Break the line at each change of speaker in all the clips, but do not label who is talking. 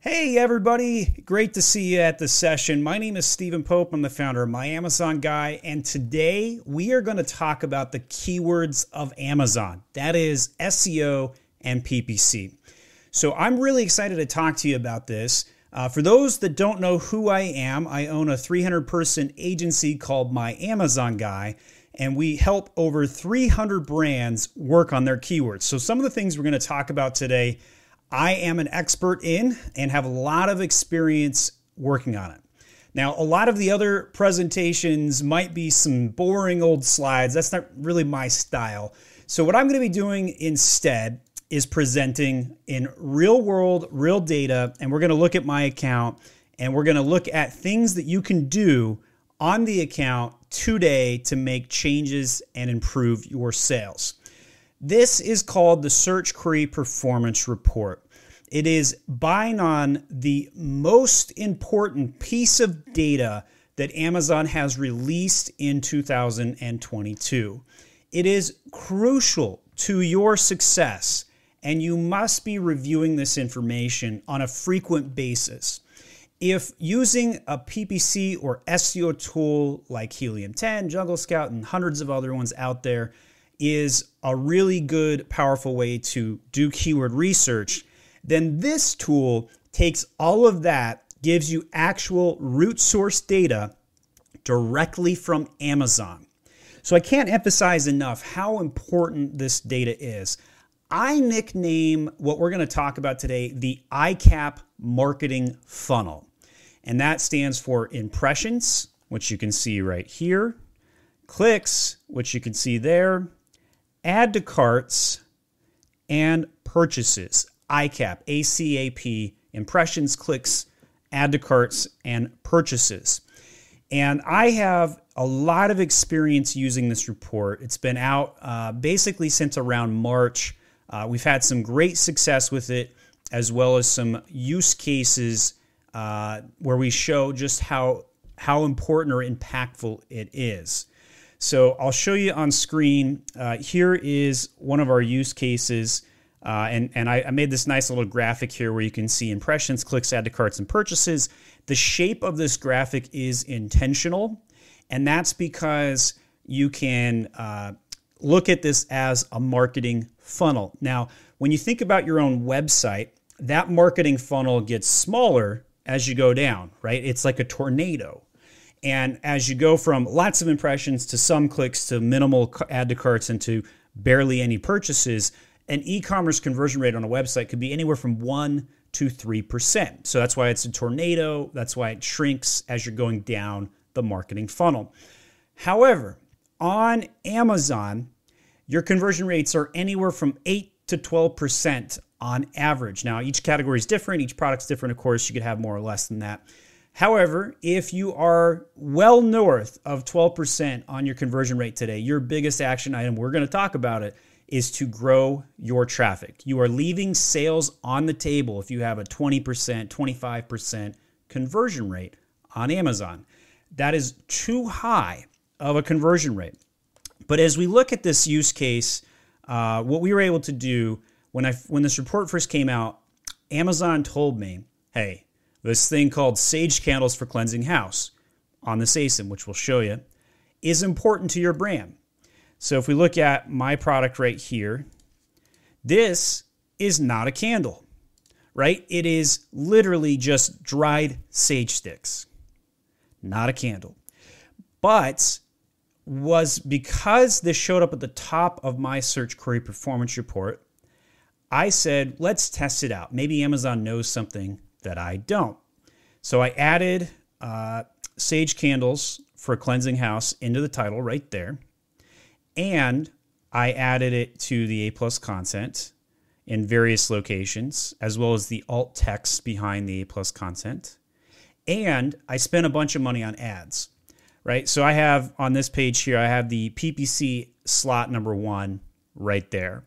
Hey, everybody. Great to see you at the session. My name is Stephen Pope. I'm the founder of My Amazon Guy. And today we are going to talk about the keywords of Amazon that is, SEO and PPC. So I'm really excited to talk to you about this. Uh, for those that don't know who I am, I own a 300 person agency called My Amazon Guy, and we help over 300 brands work on their keywords. So, some of the things we're going to talk about today I am an expert in and have a lot of experience working on it. Now, a lot of the other presentations might be some boring old slides. That's not really my style. So, what I'm going to be doing instead is presenting in real world, real data, and we're going to look at my account and we're going to look at things that you can do on the account today to make changes and improve your sales. This is called the Search Query Performance Report. It is buying on the most important piece of data that Amazon has released in 2022. It is crucial to your success, and you must be reviewing this information on a frequent basis. If using a PPC or SEO tool like Helium 10, Jungle Scout, and hundreds of other ones out there is a really good, powerful way to do keyword research, then this tool takes all of that, gives you actual root source data directly from Amazon. So I can't emphasize enough how important this data is. I nickname what we're going to talk about today the ICAP marketing funnel. And that stands for impressions, which you can see right here, clicks, which you can see there, add to carts, and purchases. ICAP, ACAP, impressions, clicks, add to carts, and purchases. And I have a lot of experience using this report. It's been out uh, basically since around March. Uh, we've had some great success with it, as well as some use cases uh, where we show just how how important or impactful it is. So I'll show you on screen. Uh, here is one of our use cases. Uh, and and I, I, made this nice little graphic here where you can see impressions, clicks, add to carts, and purchases. The shape of this graphic is intentional, and that's because you can uh, look at this as a marketing funnel. Now, when you think about your own website, that marketing funnel gets smaller as you go down, right? It's like a tornado. And as you go from lots of impressions to some clicks to minimal add to carts and to barely any purchases, an e commerce conversion rate on a website could be anywhere from 1 to 3%. So that's why it's a tornado. That's why it shrinks as you're going down the marketing funnel. However, on Amazon, your conversion rates are anywhere from 8 to 12% on average. Now, each category is different, each product's different, of course, you could have more or less than that. However, if you are well north of 12% on your conversion rate today, your biggest action item, we're going to talk about it, is to grow your traffic. You are leaving sales on the table if you have a 20%, 25% conversion rate on Amazon. That is too high of a conversion rate. But as we look at this use case, uh, what we were able to do when I when this report first came out, Amazon told me, "Hey, this thing called Sage Candles for Cleansing House on the SASIM, which we'll show you, is important to your brand. So if we look at my product right here, this is not a candle, right? It is literally just dried sage sticks, not a candle. But was because this showed up at the top of my search query performance report, I said, let's test it out. Maybe Amazon knows something that I don't. So I added uh, sage candles for cleansing house into the title right there. And I added it to the A plus content in various locations, as well as the alt text behind the A plus content. And I spent a bunch of money on ads, right? So I have on this page here, I have the PPC slot number one right there.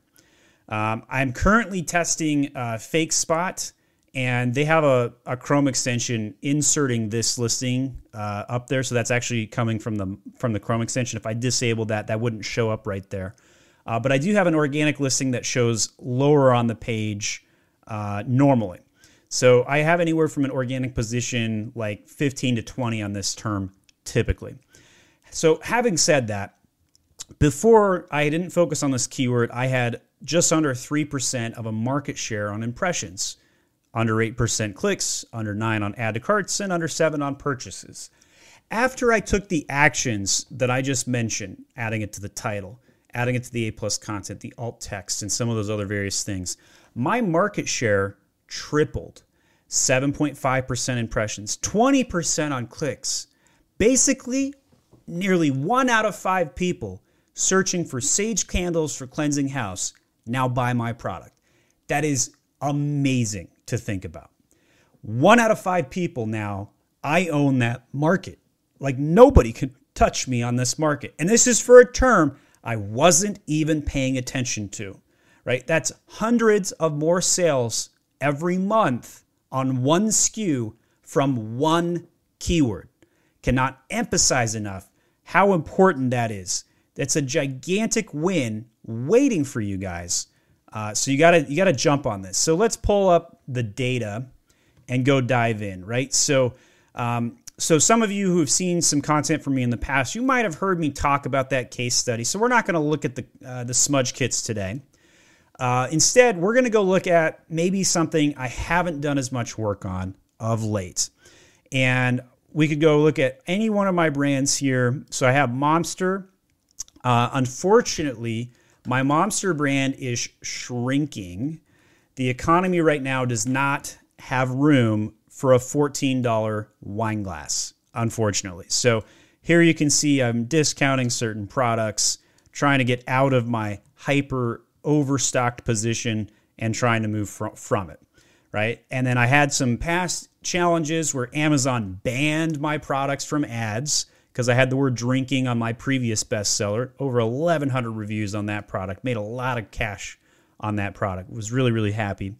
Um, I'm currently testing uh, Fakespot and they have a, a Chrome extension inserting this listing uh, up there. So that's actually coming from the from the Chrome extension. If I disabled that, that wouldn't show up right there. Uh, but I do have an organic listing that shows lower on the page uh, normally. So I have anywhere from an organic position like 15 to 20 on this term typically. So having said that, before I didn't focus on this keyword, I had just under 3% of a market share on impressions, under 8% clicks, under 9 on add to carts, and under 7 on purchases. After I took the actions that I just mentioned, adding it to the title, adding it to the A plus content, the alt text, and some of those other various things, my market share tripled 7.5% impressions, 20% on clicks. Basically, nearly one out of five people searching for sage candles for cleansing house now buy my product. That is amazing to think about. One out of five people now, I own that market. Like nobody can touch me on this market. And this is for a term I wasn't even paying attention to, right? That's hundreds of more sales every month on one SKU from one keyword. Cannot emphasize enough how important that is. That's a gigantic win waiting for you guys. Uh, so you gotta you gotta jump on this. So let's pull up the data and go dive in, right? So um, so some of you who have seen some content from me in the past, you might have heard me talk about that case study. So we're not going to look at the uh, the smudge kits today. Uh, instead, we're going to go look at maybe something I haven't done as much work on of late. And we could go look at any one of my brands here. So I have Momster. Uh, unfortunately, my Momster brand is shrinking. The economy right now does not have room for a $14 wine glass, unfortunately. So here you can see I'm discounting certain products, trying to get out of my hyper overstocked position and trying to move from it, right? And then I had some past challenges where Amazon banned my products from ads because I had the word drinking on my previous bestseller. Over 1,100 reviews on that product. Made a lot of cash on that product. Was really really happy.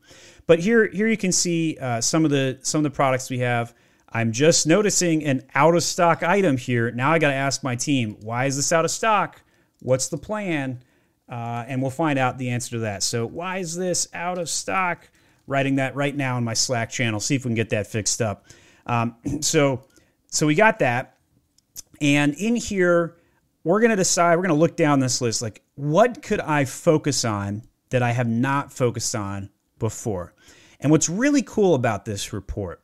But here here you can see uh, some of the some of the products we have. I'm just noticing an out of stock item here. Now I got to ask my team, why is this out of stock? What's the plan? Uh, and we'll find out the answer to that. So why is this out of stock? Writing that right now in my Slack channel. See if we can get that fixed up. Um, so so we got that. And in here, we're going to decide, we're going to look down this list like, what could I focus on that I have not focused on before? And what's really cool about this report,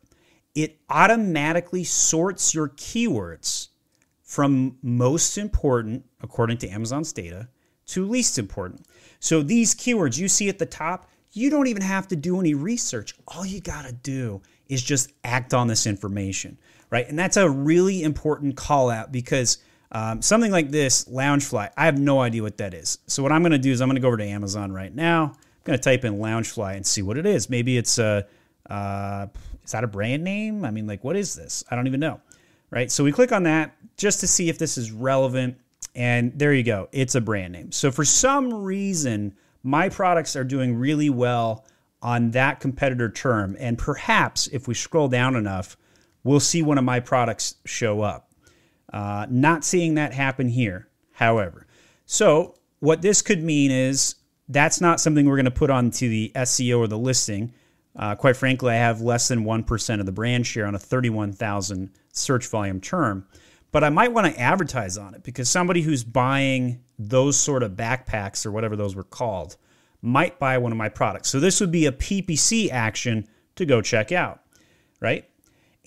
it automatically sorts your keywords from most important, according to Amazon's data, to least important. So these keywords you see at the top, you don't even have to do any research. All you got to do is just act on this information right? And that's a really important call out because um, something like this, Loungefly, I have no idea what that is. So what I'm going to do is I'm going to go over to Amazon right now. I'm going to type in Loungefly and see what it is. Maybe it's a, uh, is that a brand name? I mean, like, what is this? I don't even know, right? So we click on that just to see if this is relevant. And there you go. It's a brand name. So for some reason, my products are doing really well on that competitor term. And perhaps if we scroll down enough, we'll see one of my products show up. Uh, not seeing that happen here, however. So, what this could mean is that's not something we're going to put onto the SEO or the listing. Uh, quite frankly, I have less than 1% of the brand share on a 31,000 search volume term. But I might want to advertise on it because somebody who's buying those sort of backpacks or whatever those were called might buy one of my products. So this would be a PPC action to go check out, right?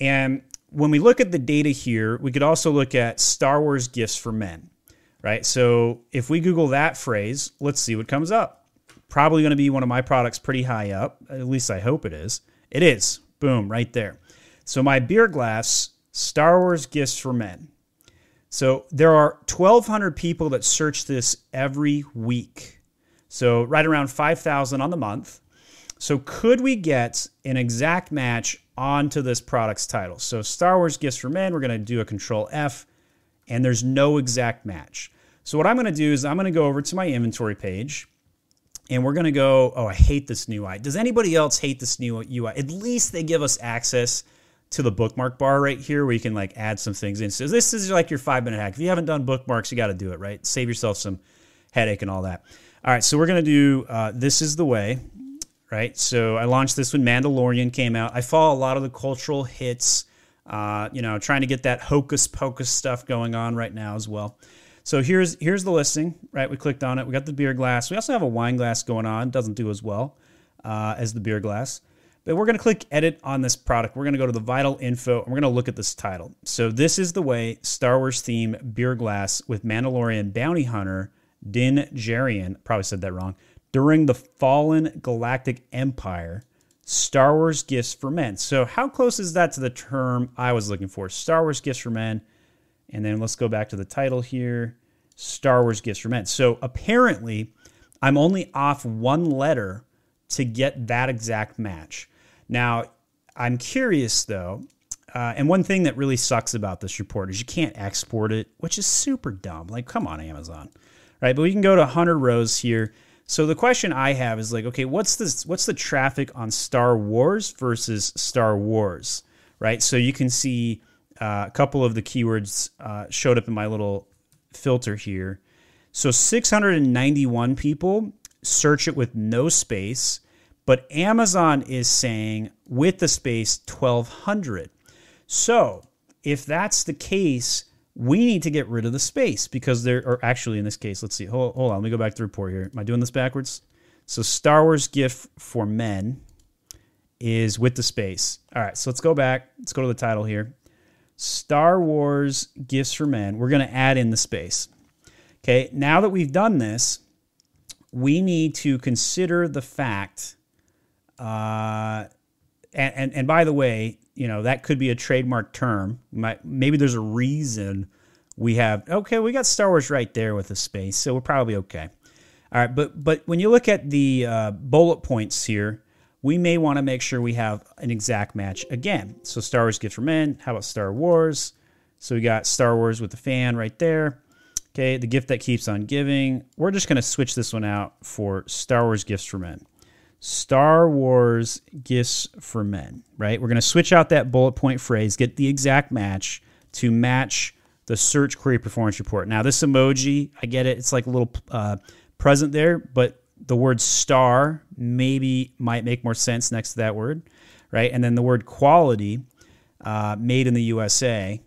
And when we look at the data here, we could also look at Star Wars gifts for men, right? So if we Google that phrase, let's see what comes up. Probably going to be one of my products pretty high up. At least I hope it is. It is. Boom, right there. So my beer glass, Star Wars gifts for men. So there are 1,200 people that search this every week. So right around 5,000 on the month. So could we get an exact match onto this product's title? So Star Wars Gifts for Men, we're going to do a control F and there's no exact match. So what I'm going to do is I'm going to go over to my inventory page and we're going to go, oh, I hate this new UI. Does anybody else hate this new UI? At least they give us access to the bookmark bar right here where you can like add some things in. So this is like your five minute hack. If you haven't done bookmarks, you got to do it, right? Save yourself some headache and all that. All right, so we're going to do uh, this is the way right? So I launched this when Mandalorian came out. I follow a lot of the cultural hits, uh, you know, trying to get that hocus pocus stuff going on right now as well. So here's here's the listing, right? We clicked on it. We got the beer glass. We also have a wine glass going on. Doesn't do as well uh, as the beer glass. But we're going to click edit on this product. We're going to go to the vital info and we're going to look at this title. So this is the way Star Wars theme beer glass with Mandalorian bounty hunter Din Djarin, probably said that wrong, during the fallen galactic empire. Star Wars gifts for men. So how close is that to the term I was looking for? Star Wars gifts for men. And then let's go back to the title here Star Wars Gifts for Men. So apparently, I'm only off one letter to get that exact match. Now, I'm curious though, uh, and one thing that really sucks about this report is you can't export it, which is super dumb. Like, come on, Amazon, right? But we can go to 100 rows here. So the question I have is like, okay, what's this? What's the traffic on Star Wars versus Star Wars, right? So you can see uh, a couple of the keywords uh, showed up in my little filter here. So 691 people search it with no space, but Amazon is saying with the space 1200. So if that's the case, we need to get rid of the space because there are actually in this case, let's see, hold, hold on, let me go back to the report here. Am I doing this backwards? So Star Wars gift for men is with the space. All right, so let's go back. Let's go to the title here. Star Wars Gifts for Men, we're going to add in the space. Okay, now that we've done this, we need to consider the fact, uh, and, and, and by the way, you know, that could be a trademark term. Maybe there's a reason we have, okay, we got Star Wars right there with the space, so we're probably okay. All right, but but when you look at the uh, bullet points here, we may want to make sure we have an exact match again. So Star Wars Gift for Men. How about Star Wars? So we got Star Wars with the fan right there. Okay, the gift that keeps on giving. We're just going to switch this one out for Star Wars Gifts for Men. Star Wars Gifts for Men, right? We're going to switch out that bullet point phrase, get the exact match to match the search query performance report. Now, this emoji, I get it. It's like a little uh, present there, but the word star maybe might make more sense next to that word, right? And then the word quality, uh, made in the USA,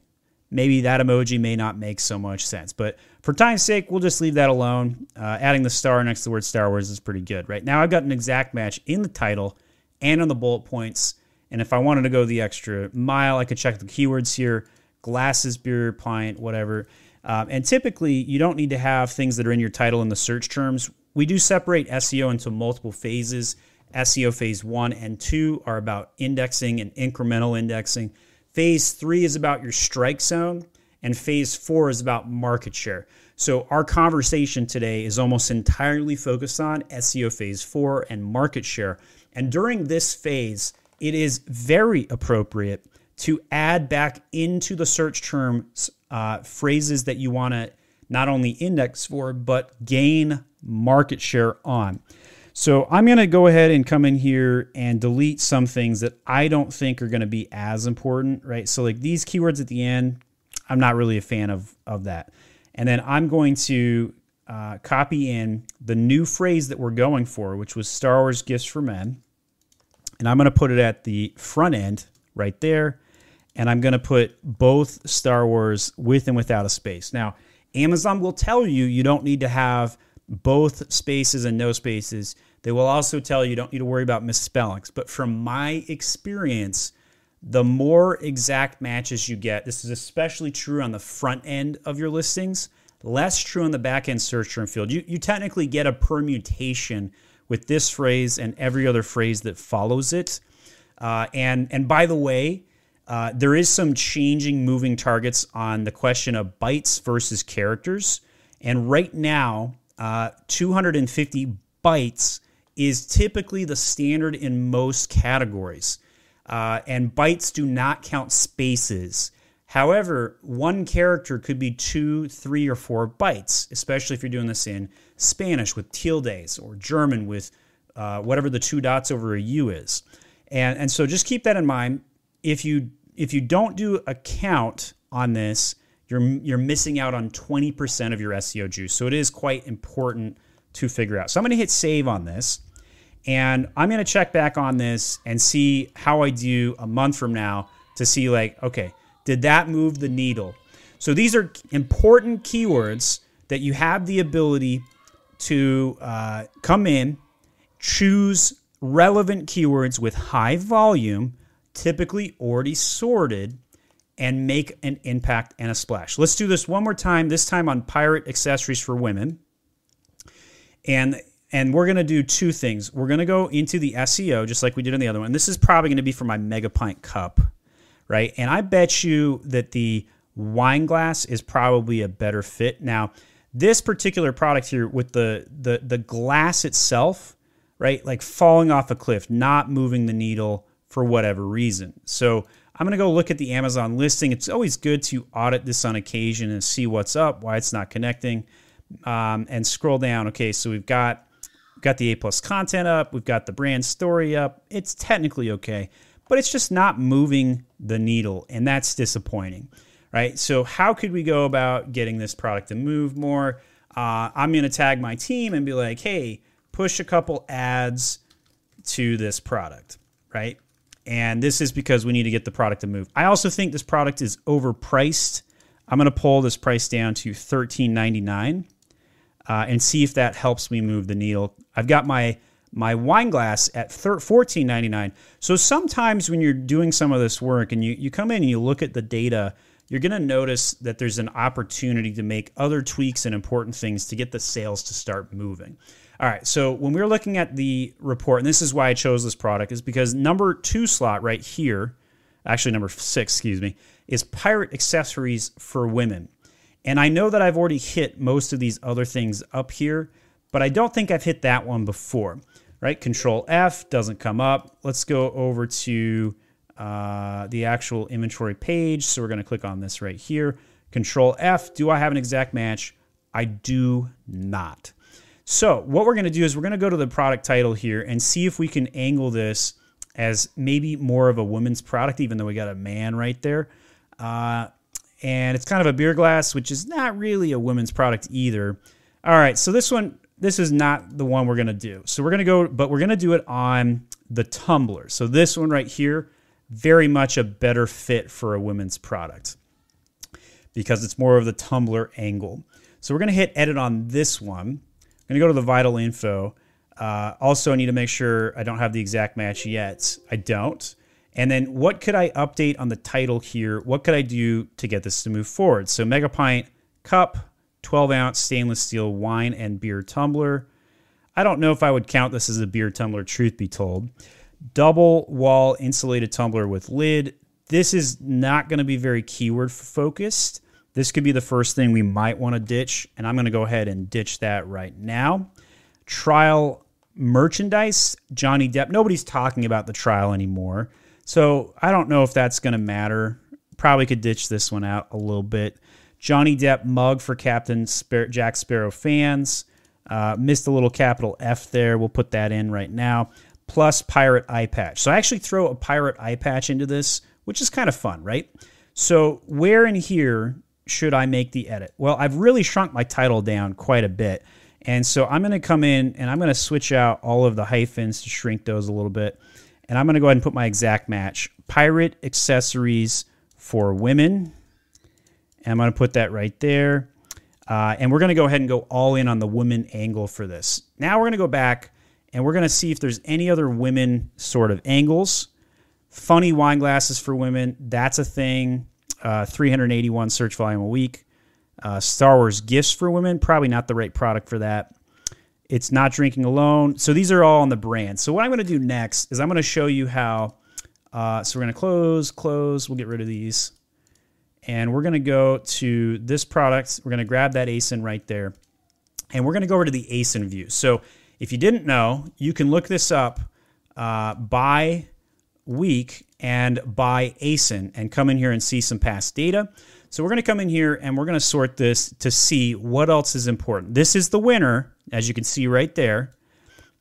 maybe that emoji may not make so much sense. But for time's sake, we'll just leave that alone. Uh, adding the star next to the word Star Wars is pretty good, right? Now I've got an exact match in the title and on the bullet points. And if I wanted to go the extra mile, I could check the keywords here glasses, beer, pint, whatever. Um, and typically, you don't need to have things that are in your title in the search terms. We do separate SEO into multiple phases. SEO phase one and two are about indexing and incremental indexing. Phase three is about your strike zone, and phase four is about market share. So, our conversation today is almost entirely focused on SEO phase four and market share. And during this phase, it is very appropriate to add back into the search terms uh, phrases that you want to not only index for, but gain market share on. So I'm going to go ahead and come in here and delete some things that I don't think are going to be as important, right? So like these keywords at the end, I'm not really a fan of, of that. And then I'm going to uh, copy in the new phrase that we're going for, which was Star Wars Gifts for Men. And I'm going to put it at the front end right there. And I'm going to put both Star Wars with and without a space. Now, Amazon will tell you you don't need to have both spaces and no spaces. They will also tell you don't need to worry about misspellings. But from my experience, the more exact matches you get, this is especially true on the front end of your listings, less true on the back end search term field. You, you technically get a permutation with this phrase and every other phrase that follows it. Uh, and, and by the way, uh, there is some changing moving targets on the question of bytes versus characters. And right now, uh, 250 bytes is typically the standard in most categories. Uh, and bytes do not count spaces. However, one character could be two, three, or four bytes, especially if you're doing this in Spanish with tildes or German with uh, whatever the two dots over a U is. And, and so just keep that in mind. If you if you don't do a count on this, you're you're missing out on 20% of your SEO juice. So it is quite important to figure out. So I'm going to hit save on this. And I'm going to check back on this and see how I do a month from now to see, like, okay, did that move the needle? So these are important keywords that you have the ability to uh, come in, choose relevant keywords with high volume, typically already sorted, and make an impact and a splash. Let's do this one more time, this time on pirate accessories for women. And and we're going to do two things. We're going to go into the SEO just like we did on the other one. This is probably going to be for my mega pint cup, right? And I bet you that the wine glass is probably a better fit. Now, this particular product here with the the the glass itself, right? Like falling off a cliff, not moving the needle for whatever reason. So, I'm going to go look at the Amazon listing. It's always good to audit this on occasion and see what's up, why it's not connecting, um, and scroll down. Okay, so we've got got the A plus content up, we've got the brand story up. It's technically okay, but it's just not moving the needle, and that's disappointing, right? So how could we go about getting this product to move more? Uh, I'm going to tag my team and be like, hey, push a couple ads to this product, right? And this is because we need to get the product to move. I also think this product is overpriced. I'm going to pull this price down to $13.99 uh, and see if that helps me move the needle. I've got my my wine glass at $14.99. So sometimes when you're doing some of this work and you, you come in and you look at the data, you're going to notice that there's an opportunity to make other tweaks and important things to get the sales to start moving. All right, so when we are looking at the report, and this is why I chose this product, is because number two slot right here, actually number six, excuse me, is pirate accessories for women. And I know that I've already hit most of these other things up here, but I don't think I've hit that one before, right? Control F doesn't come up. Let's go over to uh, the actual inventory page. So we're going to click on this right here. Control F. Do I have an exact match? I do not. So what we're going to do is we're going to go to the product title here and see if we can angle this as maybe more of a women's product, even though we got a man right there. Uh, and it's kind of a beer glass, which is not really a women's product either. All right, so this one, this is not the one we're going to do. So we're going to go, but we're going to do it on the tumbler. So this one right here, very much a better fit for a women's product because it's more of the tumbler angle. So we're going to hit edit on this one going to go to the vital info. Uh, also, I need to make sure I don't have the exact match yet. I don't. And then what could I update on the title here? What could I do to get this to move forward? So Mega Pint cup, 12 ounce stainless steel wine and beer tumbler. I don't know if I would count this as a beer tumbler, truth be told. Double wall insulated tumbler with lid. This is not going to be very keyword focused. This could be the first thing we might want to ditch, and I'm going to go ahead and ditch that right now. Trial merchandise, Johnny Depp. Nobody's talking about the trial anymore. So I don't know if that's going to matter. Probably could ditch this one out a little bit. Johnny Depp mug for Captain Spar- Jack Sparrow fans. Uh, missed a little capital F there. We'll put that in right now. Plus pirate eye patch. So I actually throw a pirate eye patch into this, which is kind of fun, right? So where in here should I make the edit? Well, I've really shrunk my title down quite a bit. And so I'm going to come in and I'm going to switch out all of the hyphens to shrink those a little bit. And I'm going to go ahead and put my exact match pirate accessories for women. And I'm going to put that right there. Uh, and we're going to go ahead and go all in on the women angle for this. Now we're going to go back and we're going to see if there's any other women sort of angles. Funny wine glasses for women, that's a thing uh, 381 search volume a week. Uh, Star Wars gifts for women, probably not the right product for that. It's not drinking alone. So these are all on the brand. So what I'm going to do next is I'm going to show you how. Uh, so we're going to close, close. We'll get rid of these. And we're going to go to this product. We're going to grab that ASIN right there. And we're going to go over to the ASIN view. So if you didn't know, you can look this up uh, by week and by ASIN and come in here and see some past data. So we're going to come in here and we're going to sort this to see what else is important. This is the winner, as you can see right there.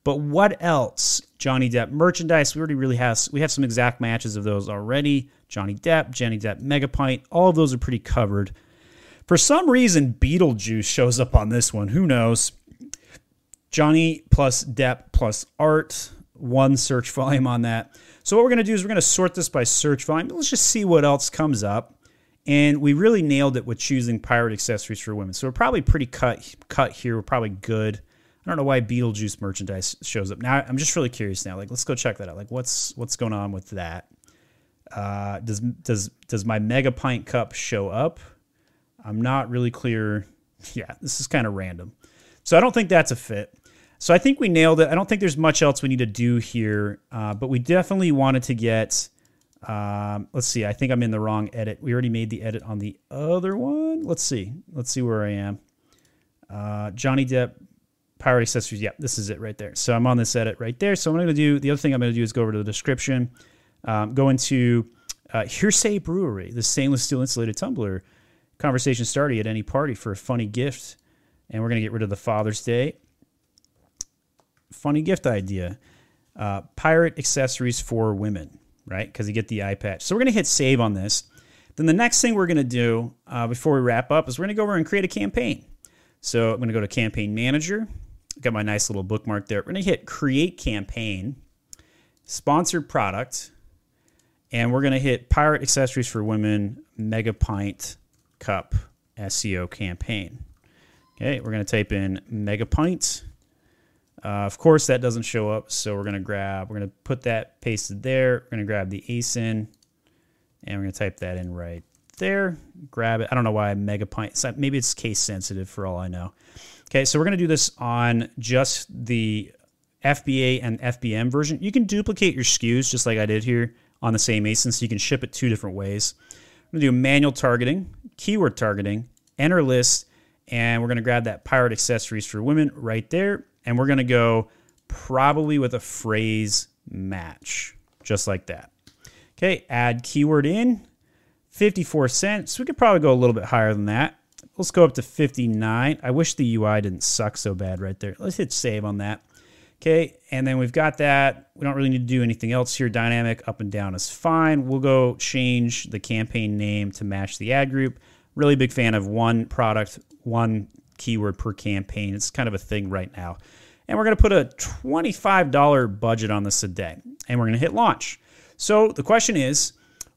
But what else? Johnny Depp merchandise. We already really have we have some exact matches of those already. Johnny Depp, Johnny Depp Megapint. All of those are pretty covered. For some reason, Beetlejuice shows up on this one. Who knows? Johnny plus Depp plus art. one search volume on that. So what we're going to do is we're going to sort this by search volume. Let's just see what else comes up. And we really nailed it with choosing pirate accessories for women. So we're probably pretty cut cut here. We're probably good. I don't know why Beetlejuice merchandise shows up. Now I'm just really curious now. Like let's go check that out. Like what's what's going on with that? Uh, does does does my mega pint cup show up? I'm not really clear. Yeah, this is kind of random. So I don't think that's a fit. So I think we nailed it. I don't think there's much else we need to do here, uh, but we definitely wanted to get. Um, let's see. I think I'm in the wrong edit. We already made the edit on the other one. Let's see. Let's see where I am. Uh, Johnny Depp pirate accessories. Yeah, this is it right there. So I'm on this edit right there. So I'm going to do the other thing I'm going to do is go over to the description, um, go into uh, Hearsay Brewery, the stainless steel insulated tumbler. Conversation started at any party for a funny gift, and we're going to get rid of the Father's Day funny gift idea. Uh, pirate accessories for women, right? Because you get the eye patch. So we're going to hit save on this. Then the next thing we're going to do uh, before we wrap up is we're going to go over and create a campaign. So I'm going to go to Campaign Manager. Got my nice little bookmark there. We're going to hit Create Campaign, Sponsored Product, and we're going to hit Pirate Accessories for Women Mega Pint Cup SEO Campaign. Okay, we're going to type in Mega Pint uh, of course, that doesn't show up, so we're going to grab, we're going to put that pasted there. We're going to grab the ASIN, and we're going to type that in right there. Grab it. I don't know why megapint. Maybe it's case sensitive for all I know. Okay, so we're going to do this on just the FBA and FBM version. You can duplicate your SKUs just like I did here on the same ASIN, so you can ship it two different ways. I'm going to do manual targeting, keyword targeting, enter list, and we're going to grab that pirate accessories for women right there and we're going to go probably with a phrase match, just like that. Okay, add keyword in, 54 cents. We could probably go a little bit higher than that. Let's go up to 59. I wish the UI didn't suck so bad right there. Let's hit save on that. Okay, and then we've got that. We don't really need to do anything else here. Dynamic up and down is fine. We'll go change the campaign name to match the ad group. Really big fan of one product, one keyword per campaign. It's kind of a thing right now. And we're going to put a $25 budget on this a day. And we're going to hit launch. So the question is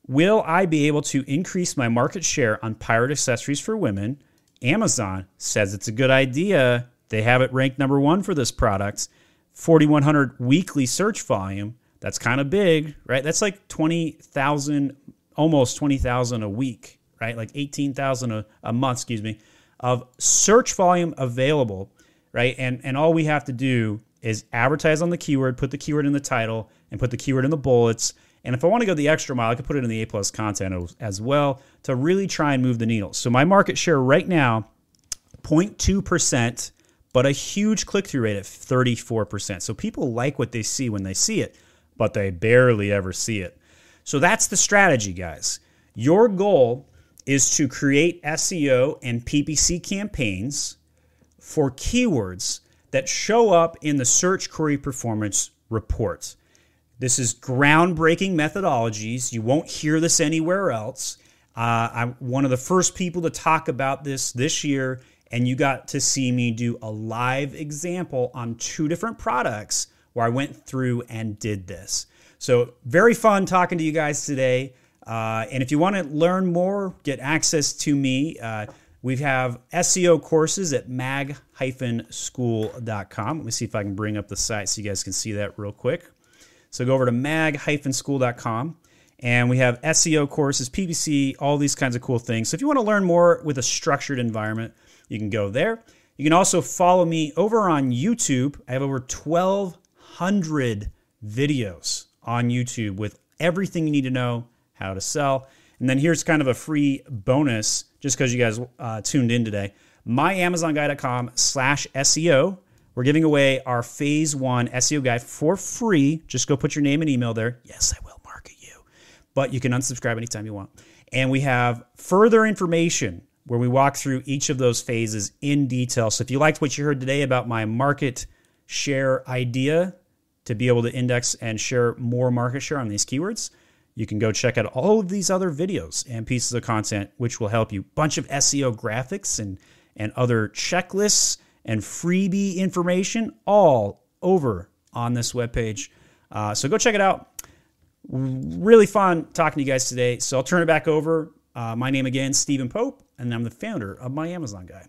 Will I be able to increase my market share on pirate accessories for women? Amazon says it's a good idea. They have it ranked number one for this product. 4,100 weekly search volume. That's kind of big, right? That's like 20,000, almost 20,000 a week, right? Like 18,000 a, a month, excuse me of search volume available, right? And and all we have to do is advertise on the keyword, put the keyword in the title, and put the keyword in the bullets. And if I want to go the extra mile, I could put it in the A plus content as well to really try and move the needle. So my market share right now, 0.2%, but a huge click through rate at 34%. So people like what they see when they see it, but they barely ever see it. So that's the strategy, guys. Your goal is to create SEO and PPC campaigns for keywords that show up in the search query performance reports. This is groundbreaking methodologies. You won't hear this anywhere else. Uh, I'm one of the first people to talk about this this year, and you got to see me do a live example on two different products where I went through and did this. So, very fun talking to you guys today. Uh, and if you want to learn more, get access to me, uh, we have SEO courses at mag-school.com. Let me see if I can bring up the site so you guys can see that real quick. So go over to mag-school.com and we have SEO courses, PPC, all these kinds of cool things. So if you want to learn more with a structured environment, you can go there. You can also follow me over on YouTube. I have over 1,200 videos on YouTube with everything you need to know how to sell. And then here's kind of a free bonus just because you guys uh, tuned in today. MyAmazonGuy.com slash SEO. We're giving away our phase one SEO guide for free. Just go put your name and email there. Yes, I will market you, but you can unsubscribe anytime you want. And we have further information where we walk through each of those phases in detail. So if you liked what you heard today about my market share idea to be able to index and share more market share on these keywords, you can go check out all of these other videos and pieces of content, which will help you. Bunch of SEO graphics and, and other checklists and freebie information all over on this webpage. Uh, so go check it out. Really fun talking to you guys today. So I'll turn it back over. Uh, my name again, Stephen Pope, and I'm the founder of My Amazon Guy.